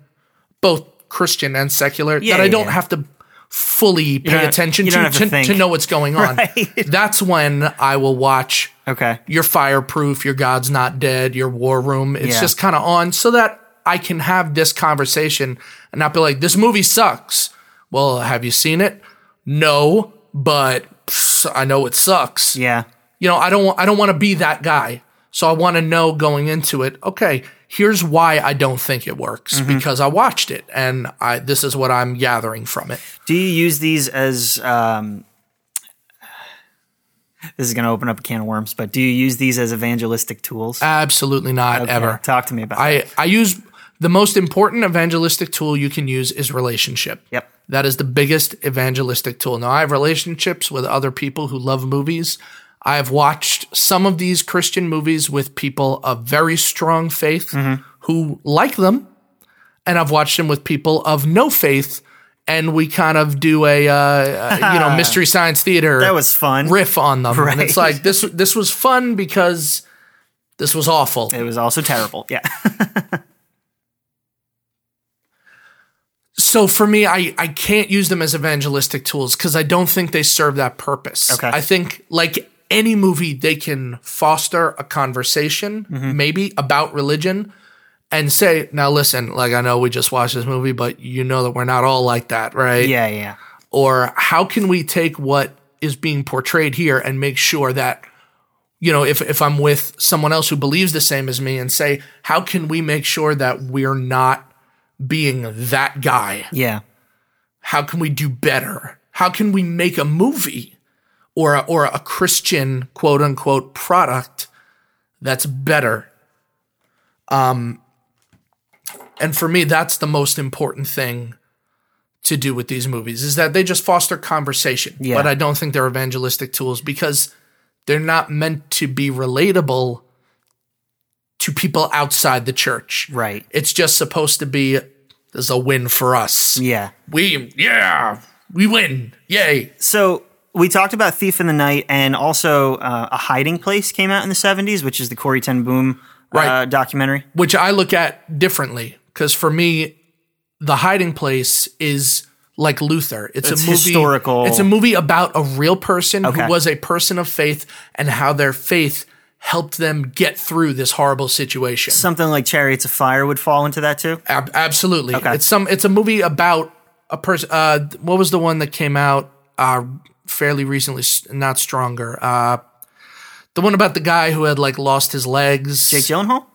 both Christian and secular Yeah, that I don't yeah. have to fully pay attention to to to, to know what's going on. Right. That's when I will watch Okay. your fireproof, your God's not dead, your war room. It's Yeah. just kind of on so that I can have this conversation and not be like, this movie sucks. Well, have you seen it? No, but I know it sucks Yeah. you know, I don't want I don't want to be that guy. So I want to know going into it, okay, here's why I don't think it works because I watched it and I this is what I'm gathering from it. Do you use these as? Um, this is going to open up a can of worms, but do you use these as evangelistic tools? Absolutely not Okay, ever. Talk to me about. that. I I use the most important evangelistic tool you can use is relationship. Yep. That is the biggest evangelistic tool. Now I have relationships with other people who love movies. I have watched some of these Christian movies with people of very strong faith Mm-hmm. who like them, and I've watched them with people of no faith, and we kind of do a uh, uh, you know mystery science theater. That was fun. Riff on them, and it's like this. This was fun because this was awful. it was also terrible. Yeah. So for me, I, I can't use them as evangelistic tools because I don't think they serve that purpose. Okay. I think like any movie, they can foster a conversation, Mm-hmm. maybe about religion, and say, now listen, like I know we just watched this movie, but you know that we're not all like that, right? yeah. Yeah. Or how can we take what is being portrayed here and make sure that you know, if if I'm with someone else who believes the same as me and say, how can we make sure that we're not being that guy? Yeah. how can we do better? How can we make a movie or a, or a Christian quote unquote product that's better? Um, and for me, that's the most important thing to do with these movies is that they just foster conversation. Yeah. But I don't think they're evangelistic tools because they're not meant to be relatable to people outside the church. Right. It's just supposed to be there's a win for us Yeah. we yeah we win yay So we talked about Thief in the Night, and also uh, a Hiding Place came out in the '70s, which is the Corrie Ten Boom uh, Right. documentary. which I look at differently because for me, The Hiding Place is like Luther. It's, It's a movie historical. It's a movie about a real person Okay. who was a person of faith and how their faith helped them get through this horrible situation. Something like Chariots of Fire would fall into that too. Ab- absolutely, Okay. it's some. It's a movie about a person. Uh, what was the one that came out uh, fairly recently? Not stronger. Uh, the one about the guy who had like lost his legs. Jake Gyllenhaal.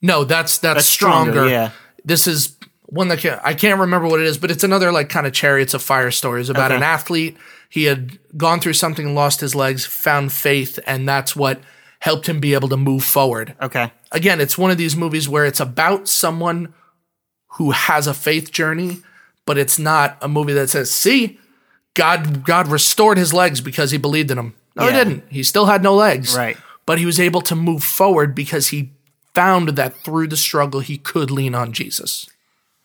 No, that's that's, That's stronger, stronger. yeah. This is one that can, I can't remember what it is, but it's another like kind of chariots of fire stories about Okay. an athlete. He had gone through something, lost his legs, found faith, and that's what helped him be able to move forward. Okay. Again, it's one of these movies where it's about someone who has a faith journey, but it's not a movie that says, "See, God God restored his legs because he believed in him." No, Yeah. he didn't. He still had no legs. Right. But he was able to move forward because he found that through the struggle he could lean on Jesus.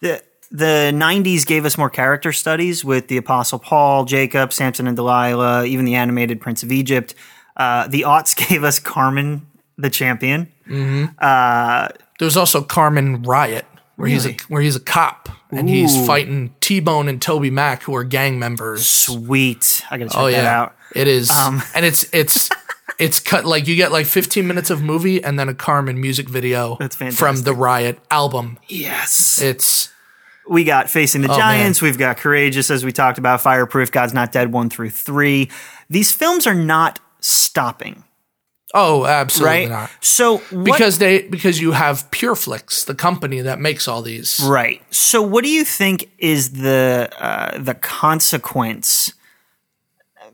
the the 90s gave us more character studies with the apostle paul jacob samson and delilah even the animated prince of egypt uh, the aughts gave us carmen the champion. There was also Carmen Riot, where he's a where he's a cop and he's fighting T Bone and TobyMac, who are gang members. sweet. I gotta check Oh that yeah, out. It is, Um, and it's it's it's cut like you get like 15 minutes of movie and then a Carmen music video That's from the Riot album. yes. It's we got facing the Oh, giants. we've got courageous as we talked about fireproof god's not dead one through three. These films are not stopping oh, absolutely right not. so what, Because they because you have Pure Flix, the company that makes all these. Right. So, what do you think is the uh, the consequence?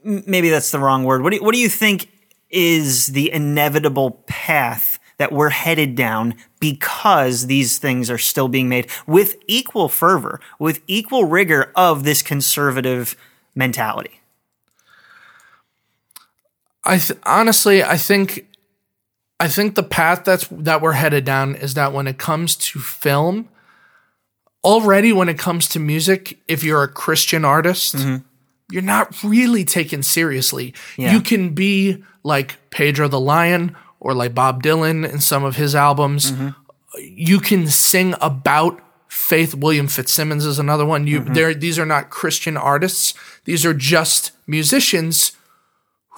Maybe that's the wrong word. What do you, what do you think is the inevitable path that we're headed down because these things are still being made with equal fervor, with equal rigor of this conservative mentality? I th- honestly, I think, I think the path that's that we're headed down is that when it comes to film, already when it comes to music, if you're a Christian artist, mm-hmm. you're not really taken seriously. Yeah. You can be like Pedro the Lion or like Bob Dylan in some of his albums. Mm-hmm. You can sing about faith. William Fitzsimmons is another one. You mm-hmm. there these are not Christian artists. These are just musicians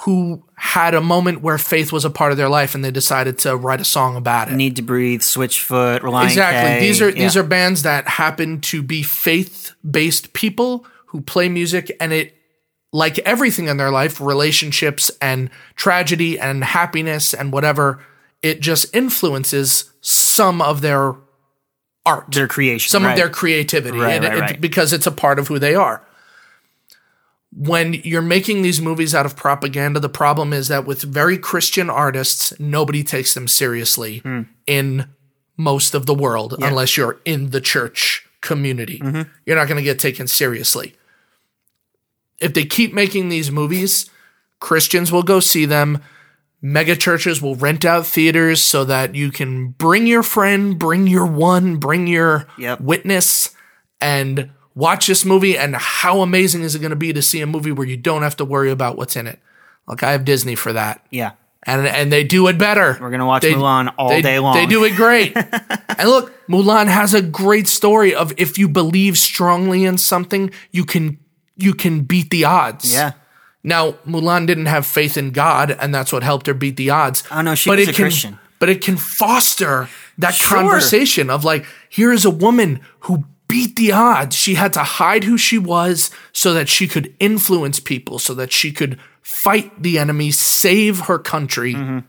who had a moment where faith was a part of their life and they decided to write a song about it. Need to breathe, Switchfoot, Relient Exactly. K. These are these are bands that happen to be faith-based people who play music and it like everything in their life, relationships and tragedy and happiness and whatever, it just influences some of their art, their creation, some right. of their creativity Right, and right, it- because it's a part of who they are. When you're making these movies out of propaganda, the problem is that with very Christian artists, nobody takes them seriously Hmm. in most of the world unless you're in the church community. Mm-hmm. You're not going to get taken seriously. If they keep making these movies, Christians will go see them. Mega churches will rent out theaters so that you can bring your friend, bring your one, bring your Yep. witness, and watch this movie. And how amazing is it going to be to see a movie where you don't have to worry about what's in it? Like I have Disney for that yeah. and and they do it better. We're gonna watch They- Mulan all they- day long. They do it great. and look, Mulan has a great story of if you believe strongly in something, you can you can beat the odds. Yeah. Now, Mulan didn't have faith in God, and that's what helped her beat the odds. Oh, no, she but was it a can, Christian. But it can foster that Sure. conversation of like, here is a woman who beat the odds. She had to hide who she was so that she could influence people, so that she could fight the enemy, save her country. Mm-hmm.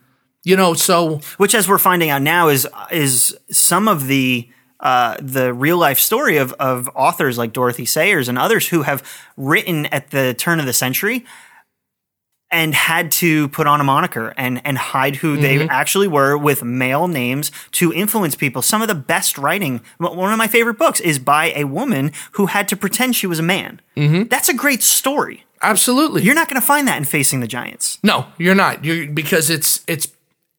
You know, so which as we're finding out now is is some of the uh, the real life story of of authors like Dorothy Sayers and others who have written at the turn of the century and had to put on a moniker and and hide who they mm-hmm. actually were with male names to influence people. Some of the best writing, one of my favorite books, is by a woman who had to pretend she was a man. Mm-hmm. That's a great story. absolutely. You're not going to find that in Facing the Giants. No, you're not. You because it's it's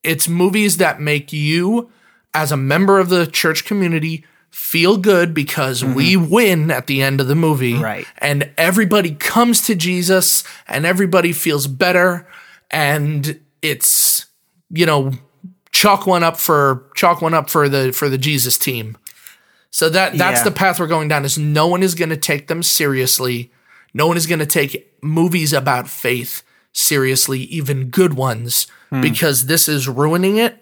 it's movies that make you as a member of the church community feel good because we mm-hmm. win at the end of the movie. Right. And everybody comes to Jesus and everybody feels better. And it's, you know, chalk one up for chalk one up for the for the Jesus team. So that that's Yeah. the path we're going down is no one is going to take them seriously. No one is going to take movies about faith seriously, even good ones, hmm. because this is ruining it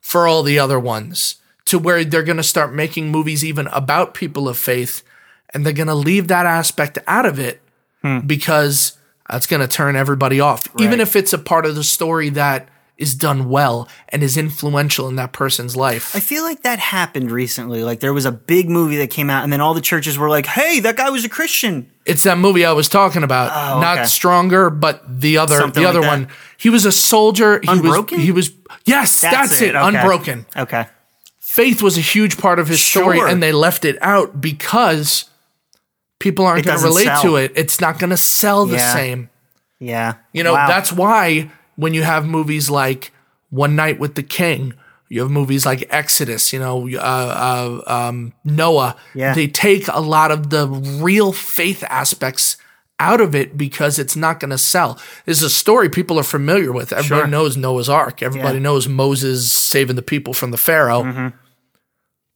for all the other ones to where they're going to start making movies even about people of faith and they're going to leave that aspect out of it hmm. because that's going to turn everybody off even if it's a part of the story that is done well and is influential in that person's life I feel like that happened recently. Like there was a big movie that came out, and then all the churches were like, "Hey, that guy was a Christian." it's that movie I was talking about Oh, not okay. stronger but the other Something the like other that. one he was a soldier he Unbroken? was he was yes that's, it, okay. unbroken Okay. Faith was a huge part of his story and they left it out because people aren't going to relate sell. to it it's not going to sell the Yeah. same Yeah. you know Wow. that's why when you have movies like one night with the king you have movies like exodus you know uh, uh, um, noah Yeah. they take a lot of the real faith aspects out of it because it's not going to sell. This is a story people are familiar with. Everybody Sure. knows Noah's Ark. Everybody Yeah. knows Moses saving the people from the Pharaoh. Mm-hmm.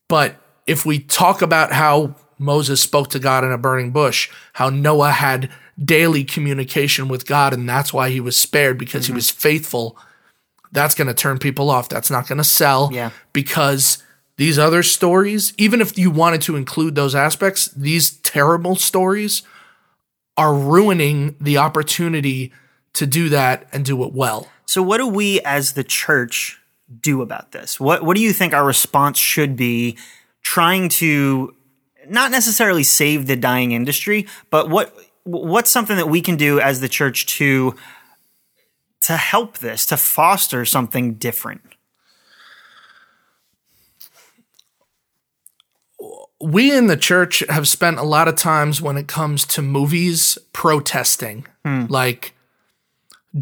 But if we talk about how Moses spoke to God in a burning bush, how Noah had daily communication with God, and that's why he was spared because Mm-hmm. he was faithful, that's going to turn people off. That's not going to sell Yeah. because these other stories, even if you wanted to include those aspects, these terrible stories are ruining the opportunity to do that and do it well. So, what do we as the church do about this? What What do you think our response should be? Trying to not necessarily save the dying industry, but what what's something that we can do as the church to to help this, to foster something different? We in the church have spent a lot of times when it comes to movies protesting. Like,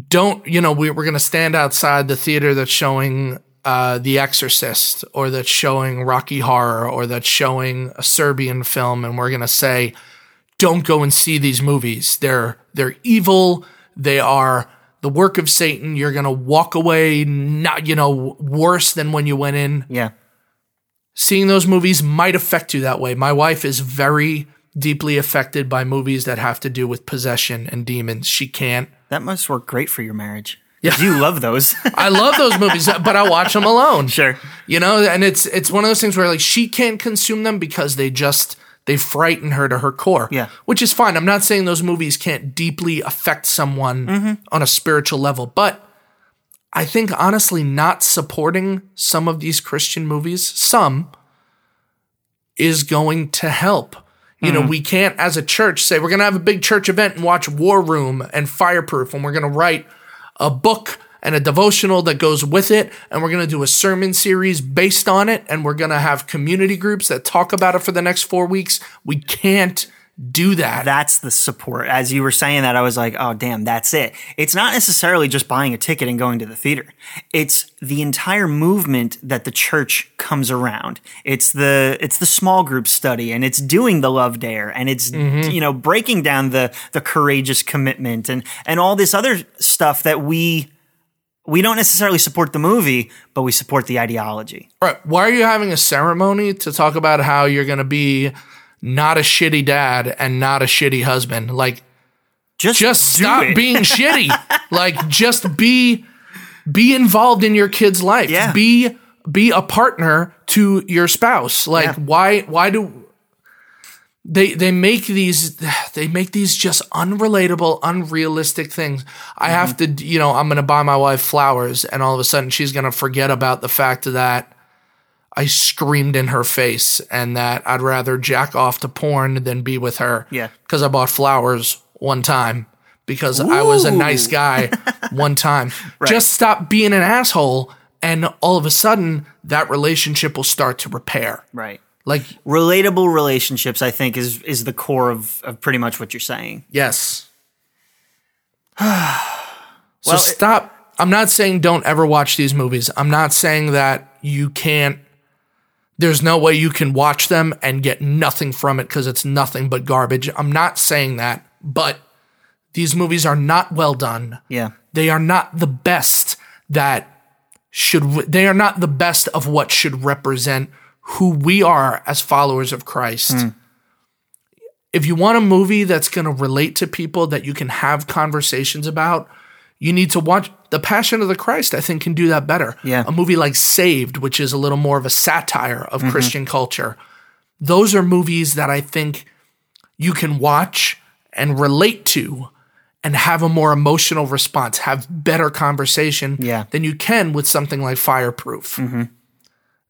don't, you know, we, we're going to stand outside the theater that's showing uh, The Exorcist or that's showing Rocky Horror or that's showing a Serbian film and we're going to say, don't go and see these movies. They're, they're evil. They are the work of Satan. You're going to walk away not, you know, worse than when you went in Yeah, seeing those movies might affect you that way. My wife is very deeply affected by movies that have to do with possession and demons. She can't. that must work great for your marriage. Yeah. you love those. I love those movies, but I watch them alone. sure. You know, and it's it's one of those things where like she can't consume them because they just they frighten her to her core. Yeah. Which is fine. I'm not saying those movies can't deeply affect someone mm-hmm. on a spiritual level, but I think honestly not supporting some of these Christian movies, some is going to help. You know, hmm. we can't as a church say we're going to have a big church event and watch War Room and Fireproof and we're going to write a book and a devotional that goes with it and we're going to do a sermon series based on it and we're going to have community groups that talk about it for the next 4 weeks. We can't do that. That's the support. As you were saying that, I was like, oh, damn, that's it. It's not necessarily just buying a ticket and going to the theater. It's the entire movement that the church comes around. It's the, it's the small group study and it's doing the love dare and it's, mm-hmm. you know, breaking down the, the courageous commitment and, and all this other stuff that we, we don't necessarily support the movie, but we support the ideology. Right. Why are you having a ceremony to talk about how you're going to be not a shitty dad and not a shitty husband? Like Just, just stop it. being shitty. Like just be be involved in your kid's life. Yeah. Be be a partner to your spouse. Like Yeah. why why do they they make these they make these just unrelatable, unrealistic things. I Mm-hmm. have to you know, I'm gonna buy my wife flowers and all of a sudden she's gonna forget about the fact that I screamed in her face and that I'd rather jack off to porn than be with her. Yeah. Because I bought flowers one time because I was a nice guy one time. Just stop being an asshole and all of a sudden that relationship will start to repair. Right. Like, Relatable relationships, I think, is, is the core of, of pretty much what you're saying. yes. so Well, it- stop. I'm not saying don't ever watch these movies. I'm not saying that you can't there's no way you can watch them and get nothing from it because it's nothing but garbage. I'm not saying that, but these movies are not well done. Yeah. They are not the best that should, they are not the best of what should represent who we are as followers of Christ. Hmm. If you want a movie that's going to relate to people that you can have conversations about, you need to watch The Passion of the Christ. I think can do that better. Yeah. A movie like Saved, which is a little more of a satire of mm-hmm. Christian culture. Those are movies that I think you can watch and relate to and have a more emotional response, have better conversation Yeah. than you can with something like Fireproof. Mm-hmm.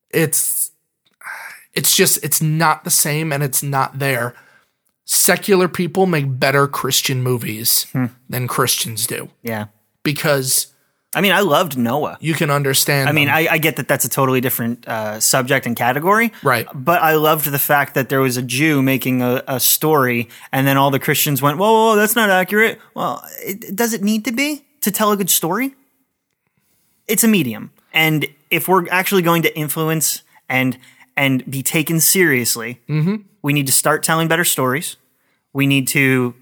It's it's just it's not the same and it's not there. Secular people make better Christian movies hmm. than Christians do Yeah. Because I mean, I loved Noah. you can understand. I mean. I, I get that that's a totally different uh, subject and category. Right. But I loved the fact that there was a Jew making a, a story, and then all the Christians went, whoa, whoa, whoa, that's not accurate. Well, it, does it need to be to tell a good story? It's a medium. And if we're actually going to influence and and be taken seriously, we need to start telling better stories. We need to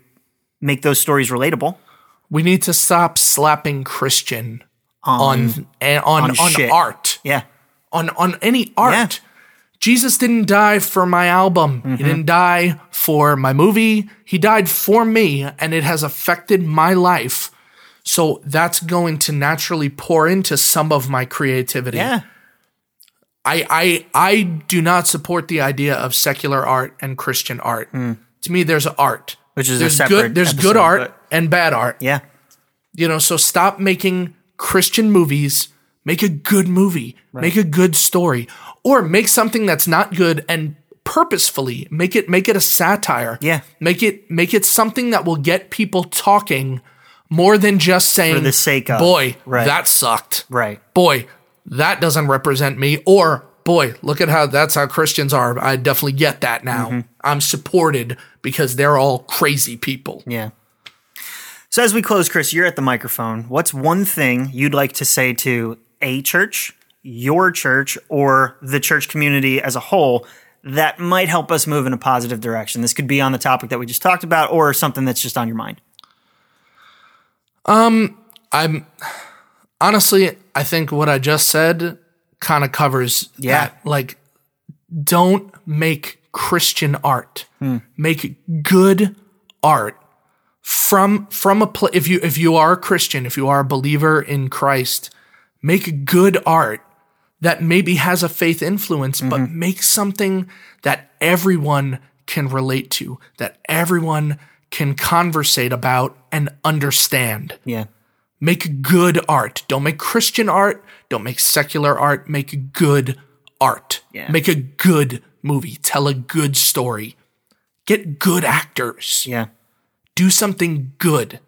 make those stories relatable. We need to stop slapping Christian on eh, on on, on, shit. art Yeah. on on any art. Jesus didn't die for my album. He mm-hmm. didn't die for my movie. He died for me, and it has affected my life. So that's going to naturally pour into some of my creativity. Yeah. I I I do not support the idea of secular art and Christian art. Mm. To me, there's art. Which is a there's good there's episode, good art and bad art. Yeah. You know, so stop making Christian movies. Make a good movie. Make a good story. Or make something that's not good and purposefully make it make it a satire. Yeah. Make it make it something that will get people talking more than just saying the sake of. boy, Right. that sucked. Right. Boy, that doesn't represent me. Or boy, look at how that's how Christians are. I definitely get that now. Mm-hmm. I'm supported because they're all crazy people. Yeah. So as we close, Chris, you're at the microphone. What's one thing you'd like to say to a church, your church, or the church community as a whole that might help us move in a positive direction? This could be on the topic that we just talked about, or something that's just on your mind. Um, I'm honestly, I think what I just said kind of covers Yeah. that. Like, don't make Christian art. Make good art from from a pla If you if you are a Christian, if you are a believer in Christ, make good art that maybe has a faith influence, but mm-hmm. make something that everyone can relate to, that everyone can conversate about and understand. Yeah. Make good art. Don't make Christian art. Don't make secular art. Make good art. Yeah. Make a good movie. Tell a good story. Get good actors. Yeah. Do something good.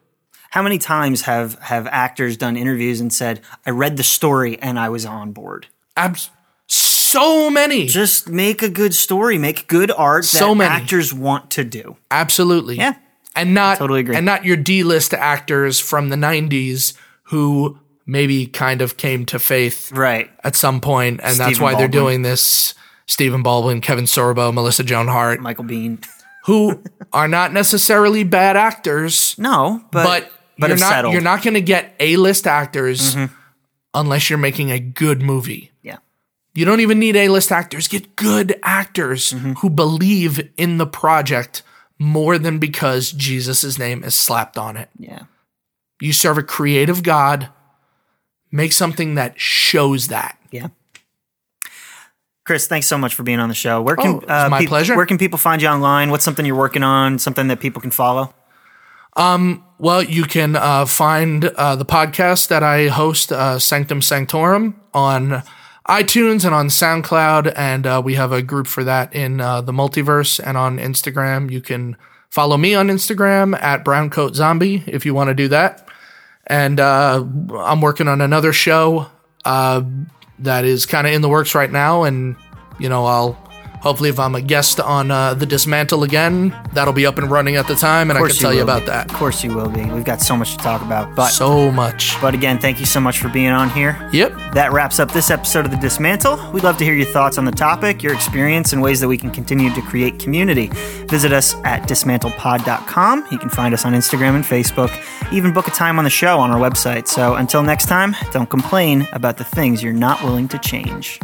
How many times have have actors done interviews and said, "I read the story and I was on board"? Abs- so many. Just make a good story, make good art that So many. actors want to do. Absolutely. Yeah. And not Totally agree. and not your D-list actors from the 90s who maybe kind of came to faith Right. at some point and that's Stephen why they're doing this Stephen Baldwin, Kevin Sorbo, Melissa Joan Hart, Michael Bean. Who are not necessarily bad actors, No, but but, but you're not. Mm-hmm. you're not going to get A-list actors unless you're making a good movie. Yeah. You don't even need A-list actors. Get good actors Mm-hmm. who believe in the project more than because Jesus' name is slapped on it. Yeah. You serve a creative God. Make something that shows that. Yeah. Chris, thanks so much for being on the show. Where can Oh, it's my peop- pleasure. Where can people find you online? What's something you're working on? Something that people can follow? Well, you can uh, find uh, the podcast that I host, uh, Sanctum Sanctorum, on iTunes and on SoundCloud. And uh, we have a group for that in uh, the multiverse and on Instagram. You can follow me on Instagram at Browncoat Zombie if you want to do that. And uh, I'm working on another show uh, that is kind of in the works right now. And, you know, I'll Hopefully, if I'm a guest on uh, the Dismantle again, that'll be up and running at the time, and I can tell you, about be. that. Of course you will be. We've got so much to talk about. But So much. but again, thank you so much for being on here. Yep. That wraps up this episode of The Dismantle. We'd love to hear your thoughts on the topic, your experience, and ways that we can continue to create community. Visit us at dismantlepod.com. You can find us on Instagram and Facebook. Even book a time on the show on our website. So until next time, don't complain about the things you're not willing to change.